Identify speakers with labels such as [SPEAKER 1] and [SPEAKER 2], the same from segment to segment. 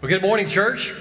[SPEAKER 1] Well, good morning, church.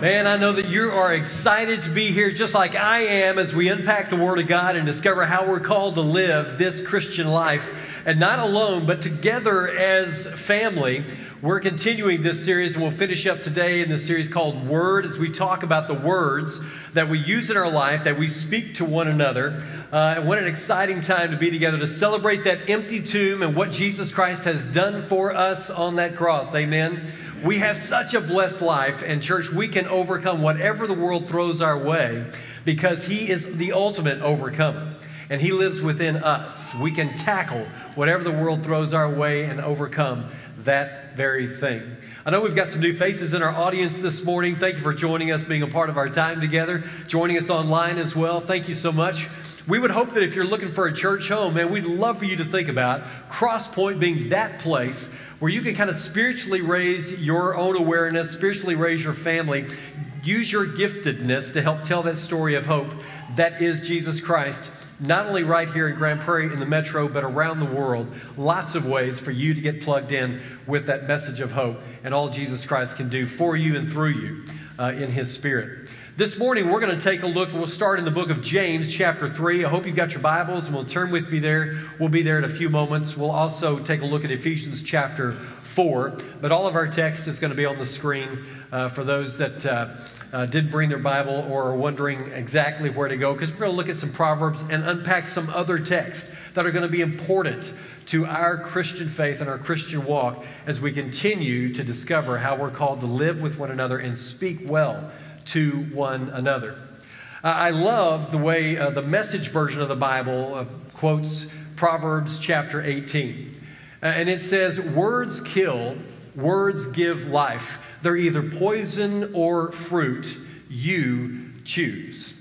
[SPEAKER 1] Man, I know that you are excited to be here just like I am as we unpack the Word of God and discover how we're called to live this Christian life. And not alone, but together as family. We're continuing this series and we'll finish up today in this series called Word as we talk about the words that we use in our life, that we speak to one another. Uh, and what an exciting time to be together to celebrate that empty tomb and what Jesus Christ has done for us on that cross. Amen. We have such a blessed life, and church, we can overcome whatever the world throws our way because He is the ultimate overcomer and He lives within us. We can tackle whatever the world throws our way and overcome that very thing. I know we've got some new faces in our audience this morning. Thank you for joining us, being a part of our time together, joining us online as well. Thank you so much. We would hope that if you're looking for a church home, man, we'd love for you to think about Crosspoint being that place where you can kind of spiritually raise your own awareness, spiritually raise your family, use your giftedness to help tell that story of hope that is Jesus Christ not only right here in Grand Prairie in the metro, but around the world. Lots of ways for you to get plugged in with that message of hope and all Jesus Christ can do for you and through you uh, in His Spirit. This morning, we're going to take a look. We'll start in the book of James, chapter 3. I hope you've got your Bibles and we'll turn with me there. We'll be there in a few moments. We'll also take a look at Ephesians, chapter 4. But all of our text is going to be on the screen uh, for those that uh, uh, did bring their Bible or are wondering exactly where to go, because we're going to look at some Proverbs and unpack some other texts that are going to be important to our Christian faith and our Christian walk as we continue to discover how we're called to live with one another and speak well to one another. I love the way uh, the message version of the Bible uh, quotes Proverbs chapter 18. Uh, and it says, Words kill, words give life. They're either poison or fruit. You choose.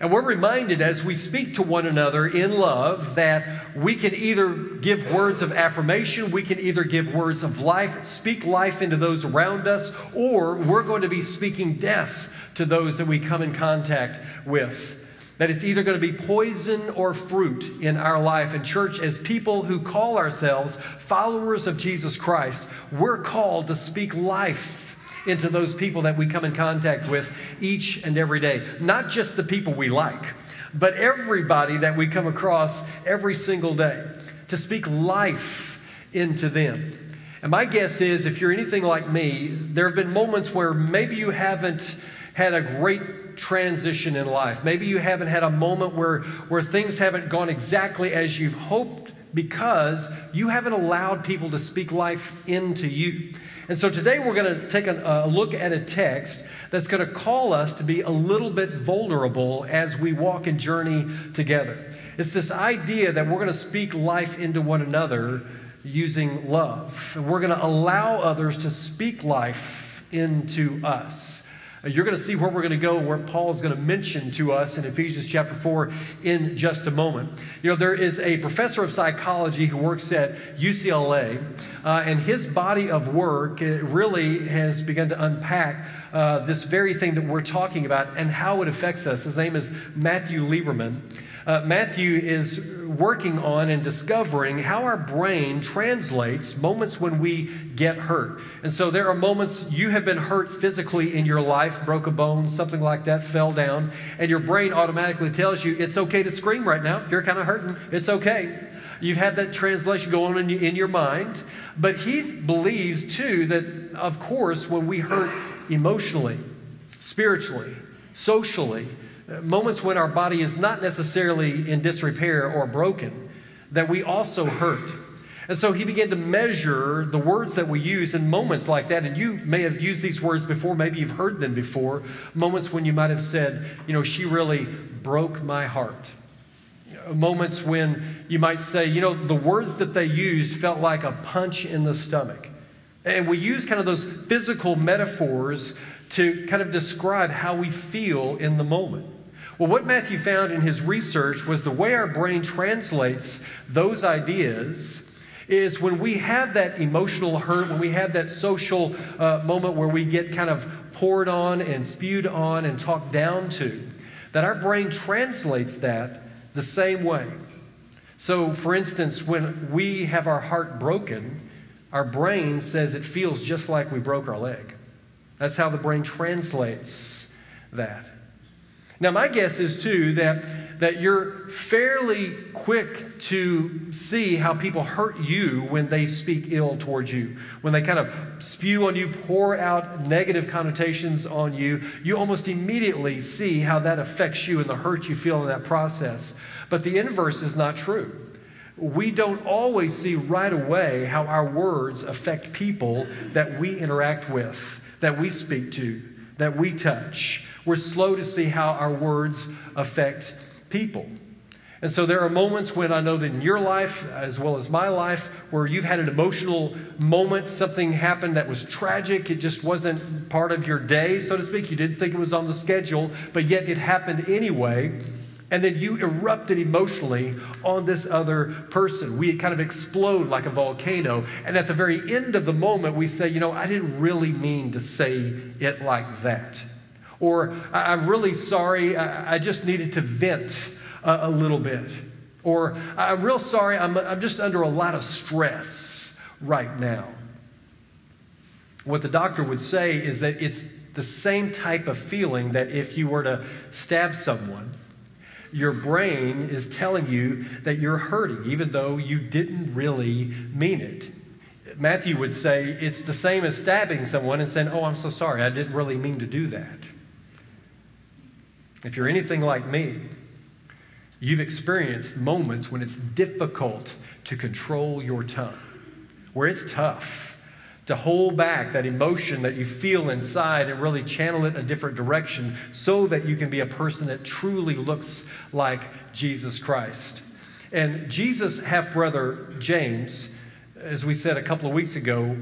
[SPEAKER 1] And we're reminded as we speak to one another in love that we can either give words of affirmation, we can either give words of life, speak life into those around us, or we're going to be speaking death to those that we come in contact with. That it's either going to be poison or fruit in our life. And, church, as people who call ourselves followers of Jesus Christ, we're called to speak life into those people that we come in contact with each and every day. Not just the people we like, but everybody that we come across every single day. To speak life into them. And my guess is, if you're anything like me, there have been moments where maybe you haven't had a great transition in life. Maybe you haven't had a moment where, where things haven't gone exactly as you've hoped because you haven't allowed people to speak life into you. And so today we're going to take a, a look at a text that's going to call us to be a little bit vulnerable as we walk and journey together. It's this idea that we're going to speak life into one another using love. And we're going to allow others to speak life into us. You're going to see where we're going to go, where Paul is going to mention to us in Ephesians chapter 4 in just a moment. You know, there is a professor of psychology who works at UCLA, uh, and his body of work really has begun to unpack uh, this very thing that we're talking about and how it affects us. His name is Matthew Lieberman. Uh, Matthew is working on and discovering how our brain translates moments when we get hurt. And so there are moments you have been hurt physically in your life, broke a bone, something like that, fell down, and your brain automatically tells you it's okay to scream right now. You're kind of hurting. It's okay. You've had that translation going on in, in your mind. But he believes, too, that of course, when we hurt emotionally, spiritually, socially, uh, moments when our body is not necessarily in disrepair or broken, that we also hurt. And so he began to measure the words that we use in moments like that. And you may have used these words before, maybe you've heard them before. Moments when you might have said, you know, she really broke my heart. Uh, moments when you might say, you know, the words that they used felt like a punch in the stomach. And we use kind of those physical metaphors to kind of describe how we feel in the moment. Well, what Matthew found in his research was the way our brain translates those ideas is when we have that emotional hurt, when we have that social uh, moment where we get kind of poured on and spewed on and talked down to, that our brain translates that the same way. So, for instance, when we have our heart broken, our brain says it feels just like we broke our leg. That's how the brain translates that. Now, my guess is too that, that you're fairly quick to see how people hurt you when they speak ill towards you. When they kind of spew on you, pour out negative connotations on you, you almost immediately see how that affects you and the hurt you feel in that process. But the inverse is not true. We don't always see right away how our words affect people that we interact with, that we speak to, that we touch we're slow to see how our words affect people. And so there are moments when I know that in your life, as well as my life, where you've had an emotional moment, something happened that was tragic. It just wasn't part of your day, so to speak. You didn't think it was on the schedule, but yet it happened anyway. And then you erupted emotionally on this other person. We kind of explode like a volcano. And at the very end of the moment, we say, you know, I didn't really mean to say it like that. Or, I'm really sorry, I just needed to vent a, little bit. Or, I'm real sorry, I'm, I'm just under a lot of stress right now. What the doctor would say is that it's the same type of feeling that if you were to stab someone, your brain is telling you that you're hurting, even though you didn't really mean it. Matthew would say it's the same as stabbing someone and saying, Oh, I'm so sorry, I didn't really mean to do that. If you're anything like me, you've experienced moments when it's difficult to control your tongue, where it's tough to hold back that emotion that you feel inside and really channel it a different direction so that you can be a person that truly looks like Jesus Christ. And Jesus' half brother, James, as we said a couple of weeks ago,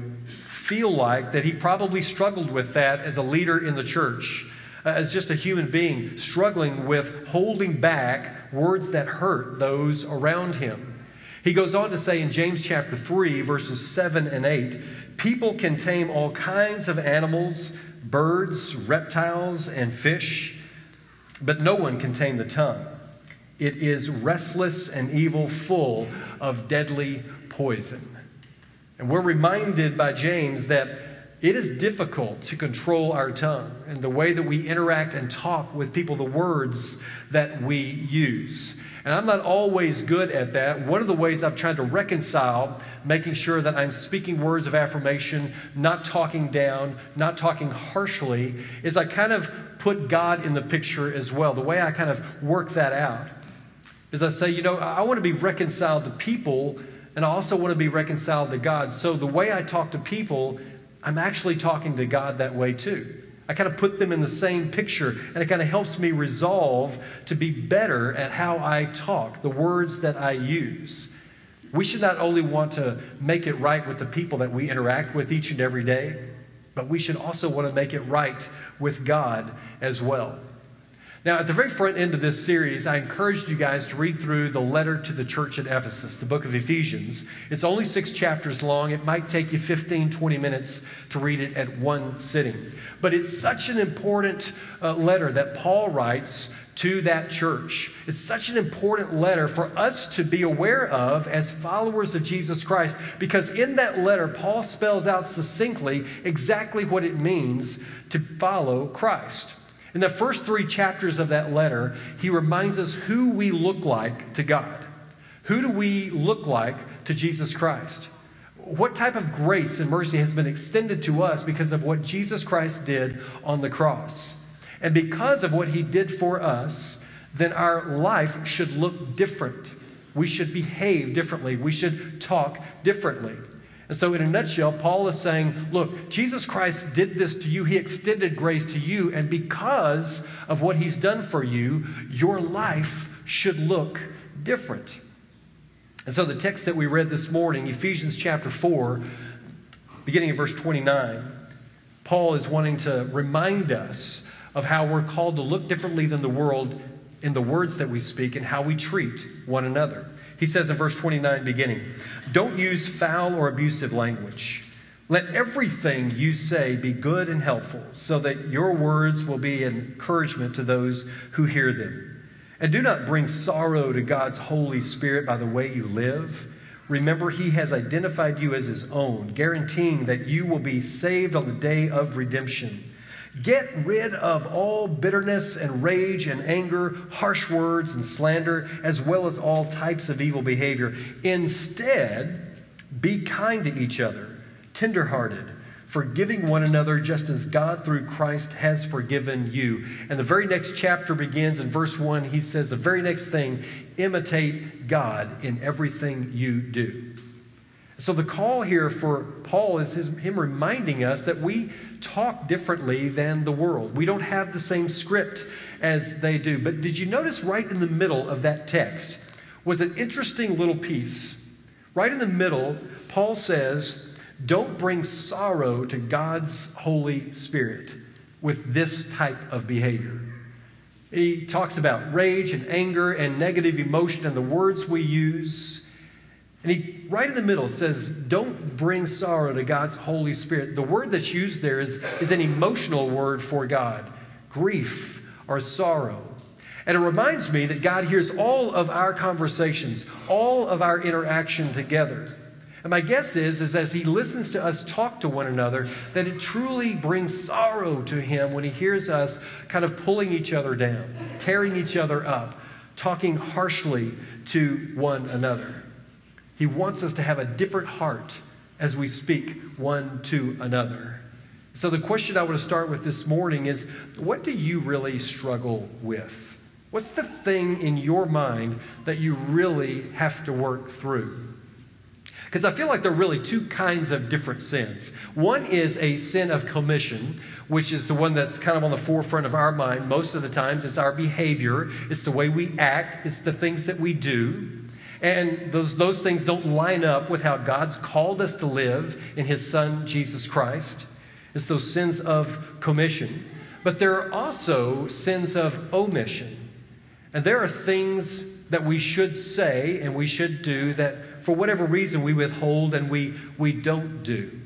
[SPEAKER 1] feel like that he probably struggled with that as a leader in the church uh, as just a human being struggling with holding back words that hurt those around him. He goes on to say in James chapter 3, verses 7 and 8 people can tame all kinds of animals, birds, reptiles, and fish, but no one can tame the tongue. It is restless and evil, full of deadly poison. And we're reminded by James that it is difficult to control our tongue and the way that we interact and talk with people, the words that we use. And I'm not always good at that. One of the ways I've tried to reconcile making sure that I'm speaking words of affirmation, not talking down, not talking harshly, is I kind of put God in the picture as well. The way I kind of work that out is I say, you know, I want to be reconciled to people and I also want to be reconciled to God. So the way I talk to people I'm actually talking to God that way too. I kind of put them in the same picture, and it kind of helps me resolve to be better at how I talk, the words that I use. We should not only want to make it right with the people that we interact with each and every day, but we should also want to make it right with God as well. Now, at the very front end of this series, I encouraged you guys to read through the letter to the church at Ephesus, the book of Ephesians. It's only six chapters long. It might take you 15, 20 minutes to read it at one sitting. But it's such an important uh, letter that Paul writes to that church. It's such an important letter for us to be aware of as followers of Jesus Christ because in that letter, Paul spells out succinctly exactly what it means to follow Christ. In the first three chapters of that letter, he reminds us who we look like to God. Who do we look like to Jesus Christ? What type of grace and mercy has been extended to us because of what Jesus Christ did on the cross? And because of what he did for us, then our life should look different. We should behave differently. We should talk differently. And so, in a nutshell, Paul is saying, look, Jesus Christ did this to you. He extended grace to you. And because of what he's done for you, your life should look different. And so, the text that we read this morning, Ephesians chapter 4, beginning in verse 29, Paul is wanting to remind us of how we're called to look differently than the world in the words that we speak and how we treat one another. He says in verse 29, beginning, Don't use foul or abusive language. Let everything you say be good and helpful, so that your words will be an encouragement to those who hear them. And do not bring sorrow to God's Holy Spirit by the way you live. Remember, he has identified you as his own, guaranteeing that you will be saved on the day of redemption. Get rid of all bitterness and rage and anger, harsh words and slander, as well as all types of evil behavior. Instead, be kind to each other, tenderhearted, forgiving one another just as God through Christ has forgiven you. And the very next chapter begins in verse 1. He says, The very next thing, imitate God in everything you do. So the call here for Paul is his, him reminding us that we talk differently than the world. We don't have the same script as they do. But did you notice right in the middle of that text was an interesting little piece? Right in the middle, Paul says, don't bring sorrow to God's Holy Spirit with this type of behavior. He talks about rage and anger and negative emotion and the words we use. And he, right in the middle, says, Don't bring sorrow to God's Holy Spirit. The word that's used there is, is an emotional word for God grief or sorrow. And it reminds me that God hears all of our conversations, all of our interaction together. And my guess is, is as he listens to us talk to one another, that it truly brings sorrow to him when he hears us kind of pulling each other down, tearing each other up, talking harshly to one another. He wants us to have a different heart as we speak one to another. So, the question I want to start with this morning is what do you really struggle with? What's the thing in your mind that you really have to work through? Because I feel like there are really two kinds of different sins. One is a sin of commission, which is the one that's kind of on the forefront of our mind most of the times. It's our behavior, it's the way we act, it's the things that we do. And those, those things don't line up with how God's called us to live in His Son, Jesus Christ. It's those sins of commission. But there are also sins of omission. And there are things that we should say and we should do that for whatever reason, we withhold and we, we don't do.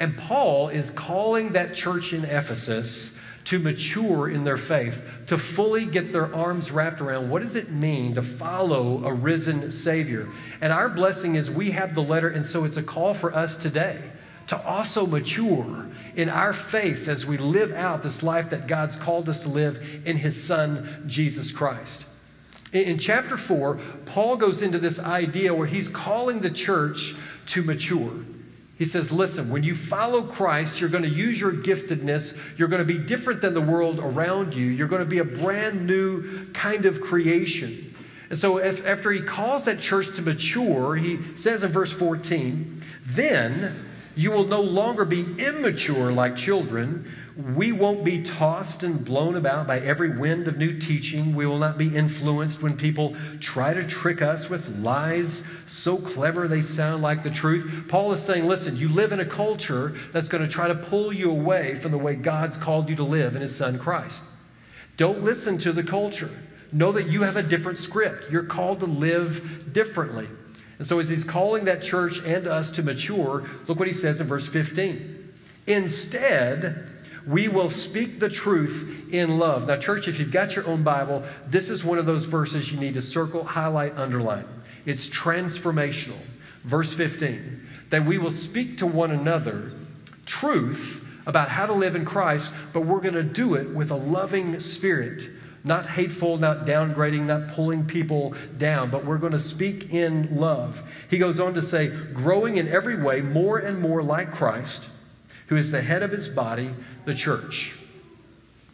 [SPEAKER 1] And Paul is calling that church in Ephesus to mature in their faith, to fully get their arms wrapped around what does it mean to follow a risen Savior. And our blessing is we have the letter, and so it's a call for us today to also mature in our faith as we live out this life that God's called us to live in His Son, Jesus Christ. In chapter 4, Paul goes into this idea where he's calling the church to mature. He says, Listen, when you follow Christ, you're going to use your giftedness. You're going to be different than the world around you. You're going to be a brand new kind of creation. And so, if, after he calls that church to mature, he says in verse 14, Then you will no longer be immature like children we won't be tossed and blown about by every wind of new teaching. We will not be influenced when people try to trick us with lies so clever they sound like the truth. Paul is saying, listen, you live in a culture that's going to try to pull you away from the way God's called you to live in His Son Christ. Don't listen to the culture. Know that you have a different script. You're called to live differently. And so, as he's calling that church and us to mature, look what he says in verse 15. Instead, we will speak the truth in love. Now, church, if you've got your own Bible, this is one of those verses you need to circle, highlight, underline. It's transformational. Verse 15 that we will speak to one another truth about how to live in Christ, but we're going to do it with a loving spirit. Not hateful, not downgrading, not pulling people down, but we're going to speak in love. He goes on to say, growing in every way more and more like Christ who is the head of his body, the church.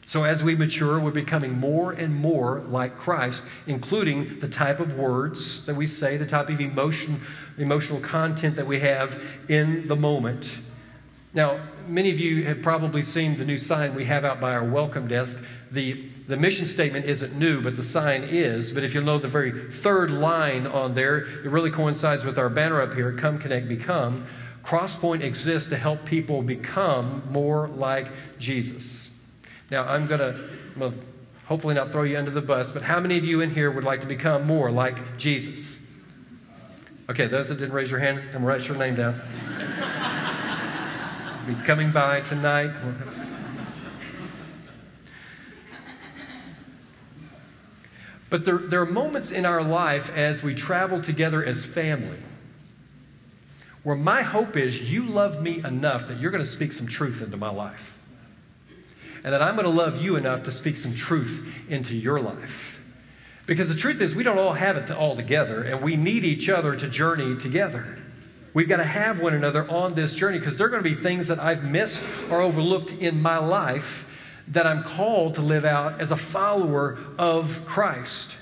[SPEAKER 1] So, as we mature, we're becoming more and more like Christ, including the type of words that we say, the type of emotion, emotional content that we have in the moment. Now, many of you have probably seen the new sign we have out by our welcome desk. The, the mission statement isn't new, but the sign is. But if you'll know the very third line on there, it really coincides with our banner up here Come, Connect, Become. Crosspoint exists to help people become more like Jesus. Now, I'm going to hopefully not throw you under the bus, but how many of you in here would like to become more like Jesus? Okay, those that didn't raise your hand, I'm going to write your name down. be coming by tonight. But there, there are moments in our life as we travel together as family where my hope is you love me enough that you're going to speak some truth into my life. And that I'm going to love you enough to speak some truth into your life. Because the truth is, we don't all have it all together, and we need each other to journey together. We've got to have one another on this journey because there are going to be things that I've missed or overlooked in my life that I'm called to live out as a follower of Christ.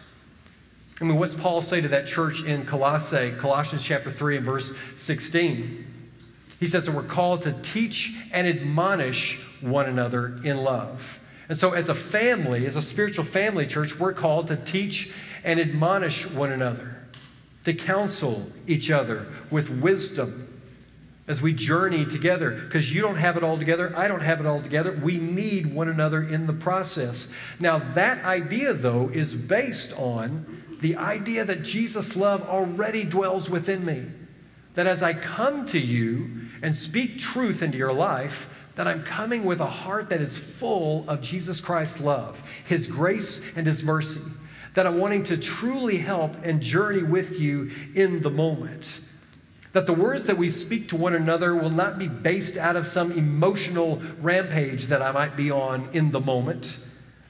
[SPEAKER 1] I mean, what's Paul say to that church in Colossae, Colossians chapter 3 and verse 16? He says that we're called to teach and admonish one another in love. And so, as a family, as a spiritual family church, we're called to teach and admonish one another, to counsel each other with wisdom as we journey together because you don't have it all together i don't have it all together we need one another in the process now that idea though is based on the idea that jesus love already dwells within me that as i come to you and speak truth into your life that i'm coming with a heart that is full of jesus christ's love his grace and his mercy that i'm wanting to truly help and journey with you in the moment that the words that we speak to one another will not be based out of some emotional rampage that I might be on in the moment.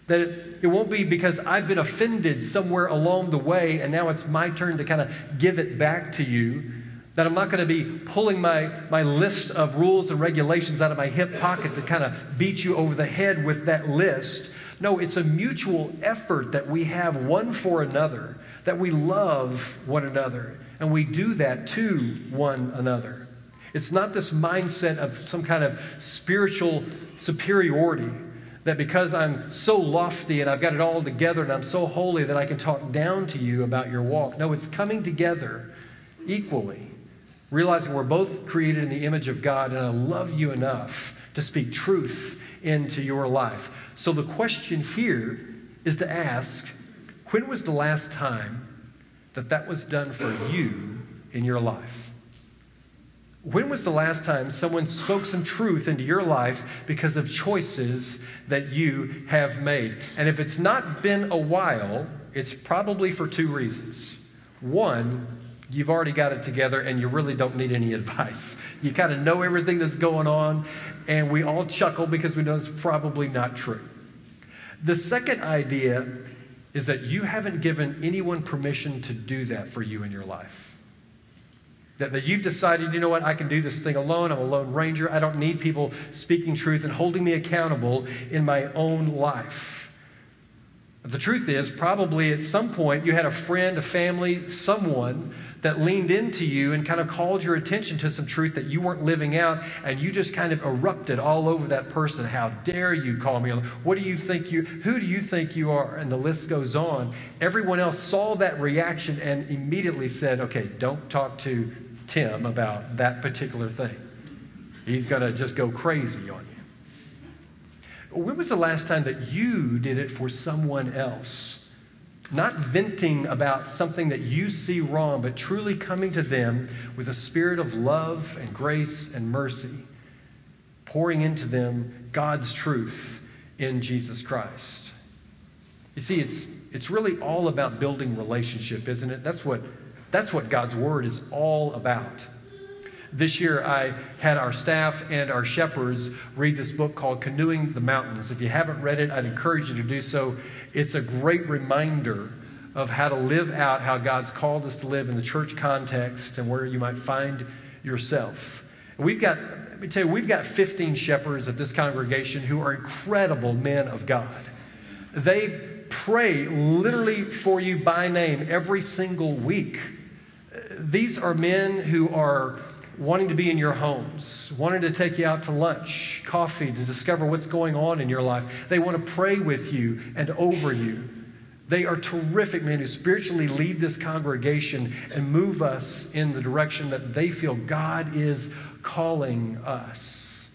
[SPEAKER 1] That it, it won't be because I've been offended somewhere along the way and now it's my turn to kind of give it back to you. That I'm not going to be pulling my, my list of rules and regulations out of my hip pocket to kind of beat you over the head with that list. No, it's a mutual effort that we have one for another, that we love one another, and we do that to one another. It's not this mindset of some kind of spiritual superiority that because I'm so lofty and I've got it all together and I'm so holy that I can talk down to you about your walk. No, it's coming together equally, realizing we're both created in the image of God and I love you enough to speak truth into your life. So the question here is to ask when was the last time that that was done for you in your life? When was the last time someone spoke some truth into your life because of choices that you have made? And if it's not been a while, it's probably for two reasons. One, you've already got it together and you really don't need any advice. You kind of know everything that's going on, and we all chuckle because we know it's probably not true. The second idea is that you haven't given anyone permission to do that for you in your life. That, that you've decided, you know what, I can do this thing alone. I'm a lone ranger. I don't need people speaking truth and holding me accountable in my own life. The truth is, probably at some point you had a friend, a family, someone that leaned into you and kind of called your attention to some truth that you weren't living out, and you just kind of erupted all over that person. How dare you call me? What do you think you, who do you think you are? And the list goes on. Everyone else saw that reaction and immediately said, okay, don't talk to Tim about that particular thing. He's going to just go crazy on you. When was the last time that you did it for someone else? not venting about something that you see wrong, but truly coming to them with a spirit of love and grace and mercy, pouring into them God's truth in Jesus Christ. You see, it's, it's really all about building relationship, isn't it? That's what, that's what God's Word is all about. This year, I had our staff and our shepherds read this book called Canoeing the Mountains. If you haven't read it, I'd encourage you to do so. It's a great reminder of how to live out how God's called us to live in the church context and where you might find yourself. We've got, let me tell you, we've got 15 shepherds at this congregation who are incredible men of God. They pray literally for you by name every single week. These are men who are wanting to be in your homes, wanting to take you out to lunch, coffee, to discover what's going on in your life. They want to pray with you and over you. They are terrific men who spiritually lead this congregation and move us in the direction that they feel God is calling us.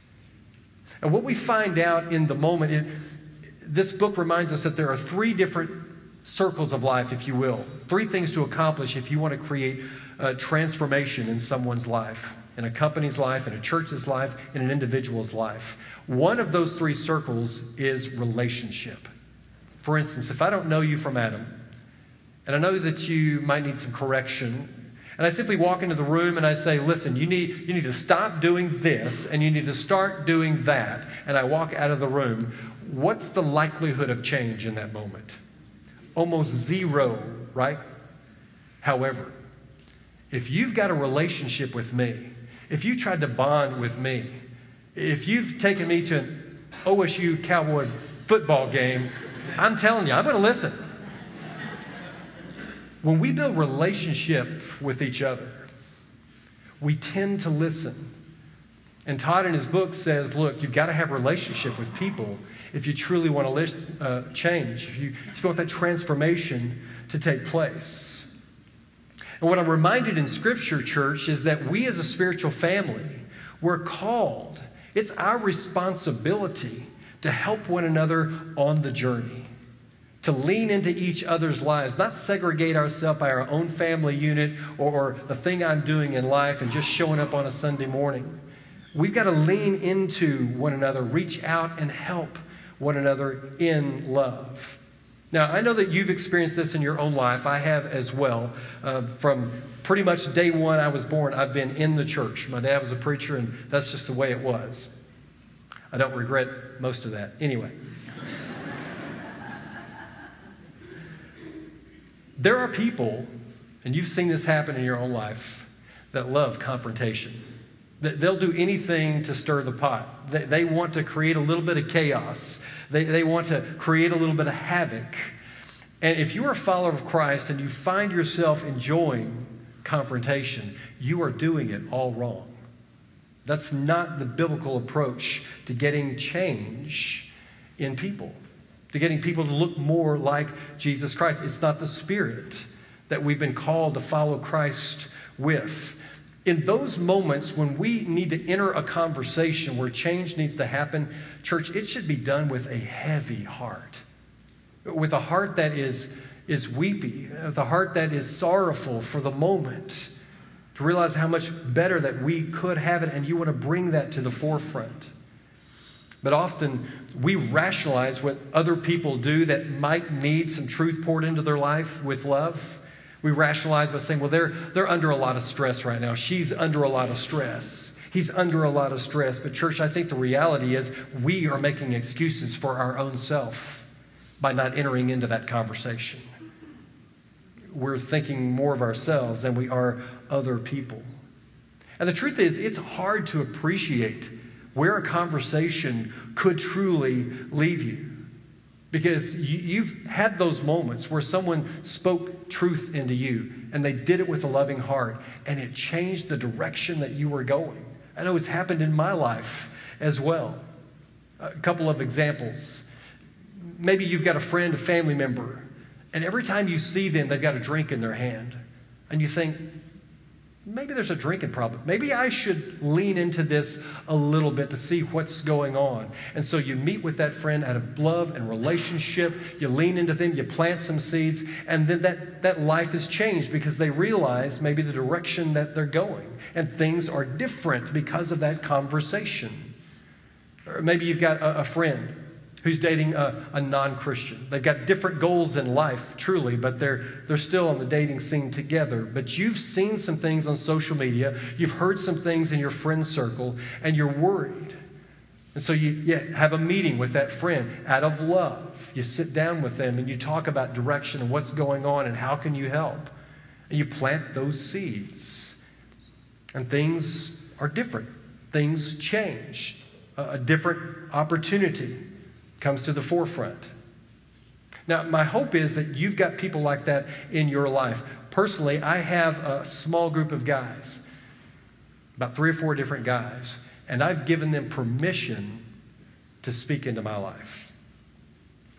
[SPEAKER 1] And what we find out in the moment, it, this book reminds us that there are three different circles of life, if you will, three things to accomplish if you want to create uh, transformation in someone's life, in a company's life, in a church's life, in an individual's life. One of those three circles is relationship. For instance, if I don't know you from Adam, and I know that you might need some correction, And I simply walk into the room and I say, listen, you need, you need to stop doing this and you need to start doing that. And I walk out of the room. What's the likelihood of change in that moment? Almost zero, right? However, if you've got a relationship with me, if you tried to bond with me, if you've taken me to an OSU Cowboy football game, I'm telling you, I'm going to listen. When we build relationship with each other, we tend to listen. And Tod in his book says, look, you've got to have relationship with people if you truly want to listen, uh, change, if you, if you want that transformation to take place. And what I'm reminded in Scripture, church, is that we as a spiritual family, we're called. It's our responsibility to help one another on the journey to lean into each other's lives, not segregate ourselves by our own family unit or, or, the thing I'm doing in life and just showing up on a Sunday morning. We've got to lean into one another, reach out and help one another in love. Now, I know that you've experienced this in your own life. I have as well. Uh, from pretty much day one I was born, I've been in the church. My dad was a preacher, and that's just the way it was. I don't regret most of that. Anyway. There are people, and you've seen this happen in your own life, that love confrontation. That they'll do anything to stir the pot. They, want to create a little bit of chaos. They, they want to create a little bit of havoc. And if you are a follower of Christ and you find yourself enjoying confrontation, you are doing it all wrong. That's not the biblical approach to getting change in people to getting people to look more like Jesus Christ. It's not the spirit that we've been called to follow Christ with. In those moments when we need to enter a conversation where change needs to happen, church, it should be done with a heavy heart, with a heart that is, is weepy, with a heart that is sorrowful for the moment, to realize how much better that we could have it, and you want to bring that to the forefront. But often we rationalize what other people do that might need some truth poured into their life with love. We rationalize by saying, well, they're, they're under a lot of stress right now. She's under a lot of stress. He's under a lot of stress. But, church, I think the reality is we are making excuses for our own self by not entering into that conversation. We're thinking more of ourselves than we are other people. And the truth is, it's hard to appreciate where a conversation could truly leave you. Because you've had those moments where someone spoke truth into you and they did it with a loving heart and it changed the direction that you were going. I know it's happened in my life as well. A couple of examples. Maybe you've got a friend, a family member, and every time you see them, they've got a drink in their hand. And you think, maybe there's a drinking problem. Maybe I should lean into this a little bit to see what's going on. And so you meet with that friend out of love and relationship. You lean into them, you plant some seeds, and then that, that life is changed because they realize maybe the direction that they're going. And things are different because of that conversation. Or maybe you've got a, a friend who's dating a, a non Christian. They've got different goals in life, truly, but they're, they're still on the dating scene together. But you've seen some things on social media, you've heard some things in your friend circle, and you're worried. And so you, you have a meeting with that friend out of love. You sit down with them and you talk about direction and what's going on and how can you help. And you plant those seeds. And things are different. Things change. a, a different opportunity comes to the forefront. Now, my hope is that you've got people like that in your life. Personally, I have a small group of guys, about three or four different guys, and I've given them permission to speak into my life.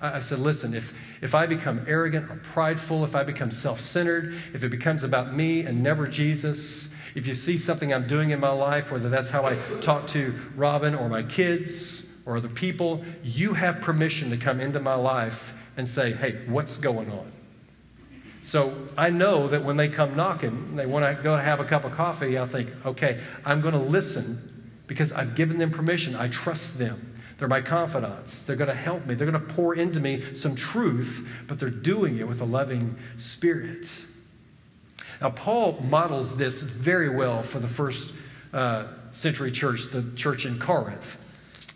[SPEAKER 1] I said, listen, if, if I become arrogant or prideful, if I become self centered, if it becomes about me and never Jesus, if you see something I'm doing in my life, whether that's how I talk to Robin or my kids or the people, you have permission to come into my life and say, hey, what's going on? So I know that when they come knocking, they want to go to have a cup of coffee, I'll think, okay, I'm going to listen because I've given them permission. I trust them. They're my confidants. They're going to help me. They're going to pour into me some truth, but they're doing it with a loving spirit. Now, Paul models this very well for the first uh, century church, the church in Corinth.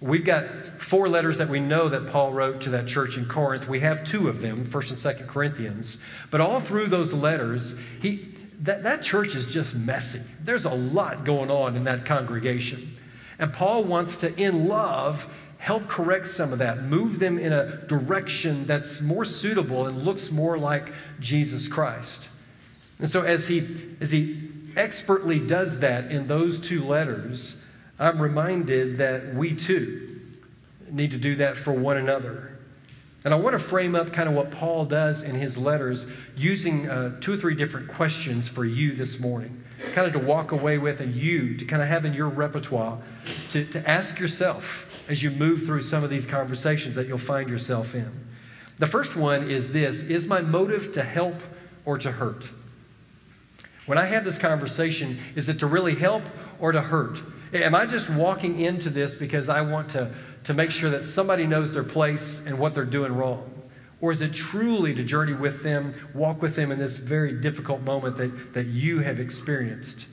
[SPEAKER 1] We've got four letters that we know that Paul wrote to that church in Corinth. We have two of them, 1st and 2nd Corinthians. But all through those letters, he, that, that church is just messy. There's a lot going on in that congregation. And Paul wants to, in love, help correct some of that, move them in a direction that's more suitable and looks more like Jesus Christ. And so as he as he expertly does that in those two letters, I'm reminded that we too need to do that for one another. And I want to frame up kind of what Paul does in his letters using uh, two or three different questions for you this morning, kind of to walk away with and you to kind of have in your repertoire to, to ask yourself as you move through some of these conversations that you'll find yourself in. The first one is this Is my motive to help or to hurt? When I have this conversation, is it to really help or to hurt? Am I just walking into this because I want to, to make sure that somebody knows their place and what they're doing wrong? Or is it truly to journey with them, walk with them in this very difficult moment that, that you have experienced?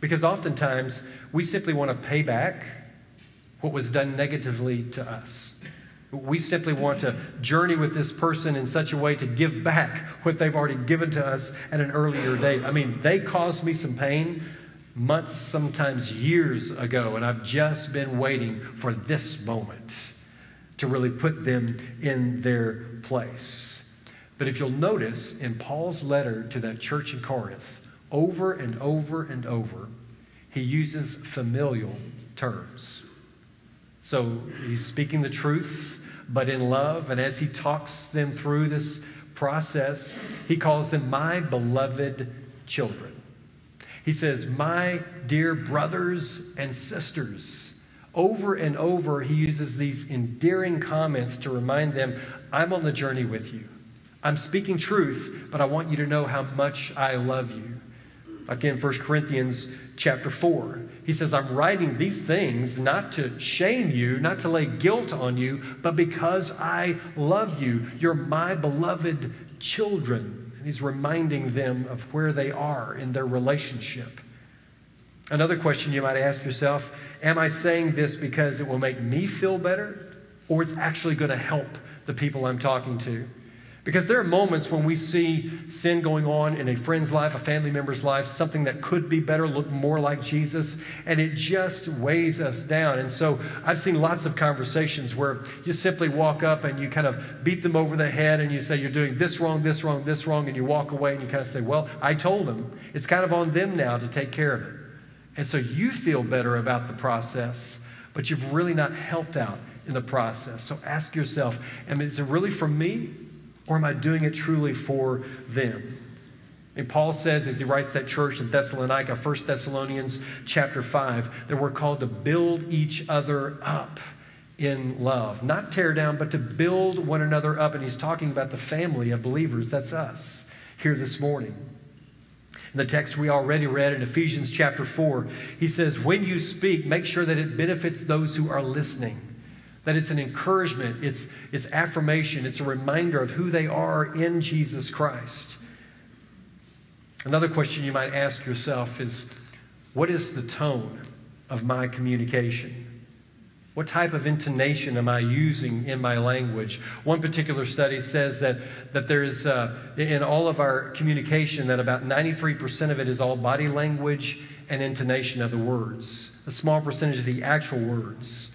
[SPEAKER 1] Because oftentimes we simply want to pay back what was done negatively to us. We simply want to journey with this person in such a way to give back what they've already given to us at an earlier date. I mean, they caused me some pain, months, sometimes years ago, and I've just been waiting for this moment to really put them in their place. But if you'll notice in Paul's letter to that church in Corinth, over and over and over, he uses familial terms. So he's speaking the truth, but in love. And as he talks them through this process, he calls them my beloved children. He says, My dear brothers and sisters. Over and over, he uses these endearing comments to remind them, I'm on the journey with you. I'm speaking truth, but I want you to know how much I love you. Again, 1 Corinthians chapter 4. He says, I'm writing these things not to shame you, not to lay guilt on you, but because I love you. You're my beloved children. He's reminding them of where they are in their relationship. Another question you might ask yourself Am I saying this because it will make me feel better, or it's actually going to help the people I'm talking to? Because there are moments when we see sin going on in a friend's life, a family member's life, something that could be better, look more like Jesus, and it just weighs us down. And so I've seen lots of conversations where you simply walk up and you kind of beat them over the head and you say, You're doing this wrong, this wrong, this wrong, and you walk away and you kind of say, Well, I told them. It's kind of on them now to take care of it. And so you feel better about the process, but you've really not helped out in the process. So ask yourself, and is it really from me? Or am I doing it truly for them? And Paul says, as he writes that church in Thessalonica, 1 Thessalonians chapter 5, that we're called to build each other up in love. Not tear down, but to build one another up. And he's talking about the family of believers. That's us here this morning. In the text we already read in Ephesians chapter 4, he says, When you speak, make sure that it benefits those who are listening that it's an encouragement, it's, it's affirmation, it's a reminder of who they are in Jesus Christ. Another question you might ask yourself is what is the tone of my communication? What type of intonation am I using in my language? One particular study says that, that there is, uh, in all of our communication, that about 93% of it is all body language and intonation of the words, a small percentage of the actual words.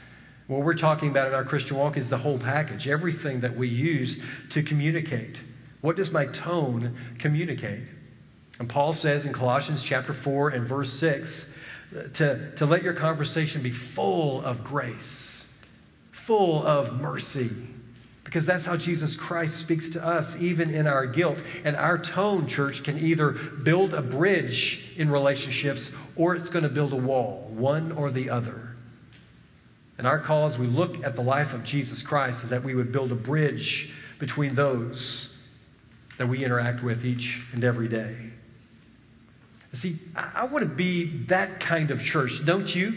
[SPEAKER 1] What we're talking about in our Christian walk is the whole package, everything that we use to communicate. What does my tone communicate? And Paul says in Colossians chapter 4 and verse 6 to, to let your conversation be full of grace, full of mercy, because that's how Jesus Christ speaks to us, even in our guilt. And our tone, church, can either build a bridge in relationships or it's going to build a wall, one or the other. And our call as we look at the life of Jesus Christ is that we would build a bridge between those that we interact with each and every day. See, I, want to be that kind of church, don't you?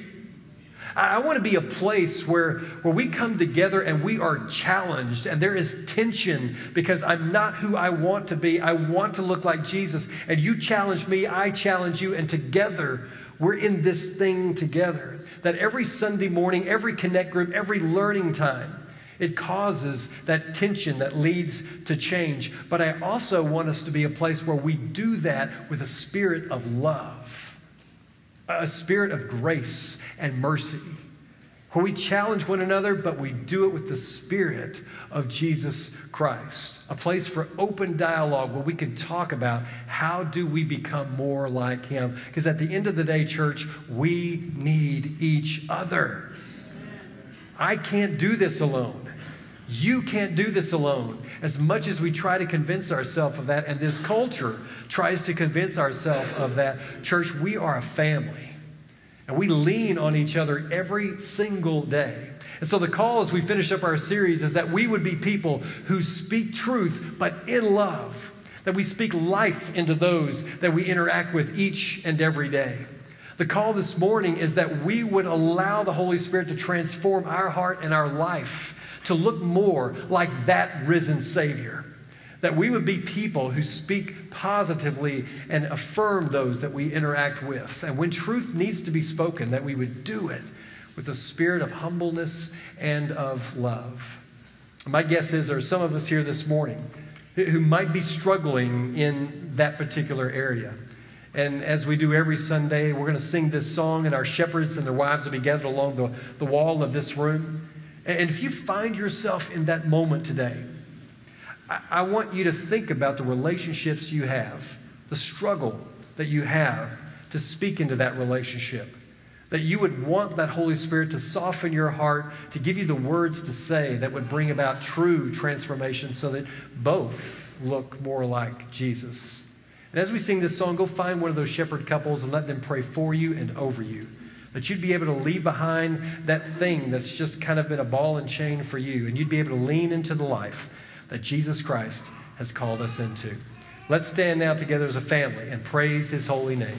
[SPEAKER 1] I want to be a place where, where we come together and we are challenged and there is tension because I'm not who I want to be. I want to look like Jesus. And you challenge me, I challenge you, and together we're in this thing together. That every Sunday morning, every connect group, every learning time, it causes that tension that leads to change. But I also want us to be a place where we do that with a spirit of love a spirit of grace and mercy, where we challenge one another, but we do it with the spirit of Jesus Christ. A place for open dialogue where we can talk about how do we become more like him. Because at the end of the day, church, we need each other. I can't do this alone. You can't do this alone. As much as we try to convince ourselves of that, and this culture tries to convince ourselves of that, church, we are a family. And we lean on each other every single day. And so the call as we finish up our series is that we would be people who speak truth, but in love. That we speak life into those that we interact with each and every day. The call this morning is that we would allow the Holy Spirit to transform our heart and our life to look more like that risen Savior. That we would be people who speak positively and affirm those that we interact with. And when truth needs to be spoken, that we would do it with a spirit of humbleness and of love. My guess is there are some of us here this morning who might be struggling in that particular area. And as we do every Sunday, we're going to sing this song, and our shepherds and their wives will be gathered along the, the wall of this room. And if you find yourself in that moment today, I, want you to think about the relationships you have, the struggle that you have to speak into that relationship. That you would want that Holy Spirit to soften your heart, to give you the words to say that would bring about true transformation so that both look more like Jesus. And as we sing this song, go find one of those shepherd couples and let them pray for you and over you. That you'd be able to leave behind that thing that's just kind of been a ball and chain for you, and you'd be able to lean into the life that Jesus Christ has called us into. Let's stand now together as a family and praise his holy name.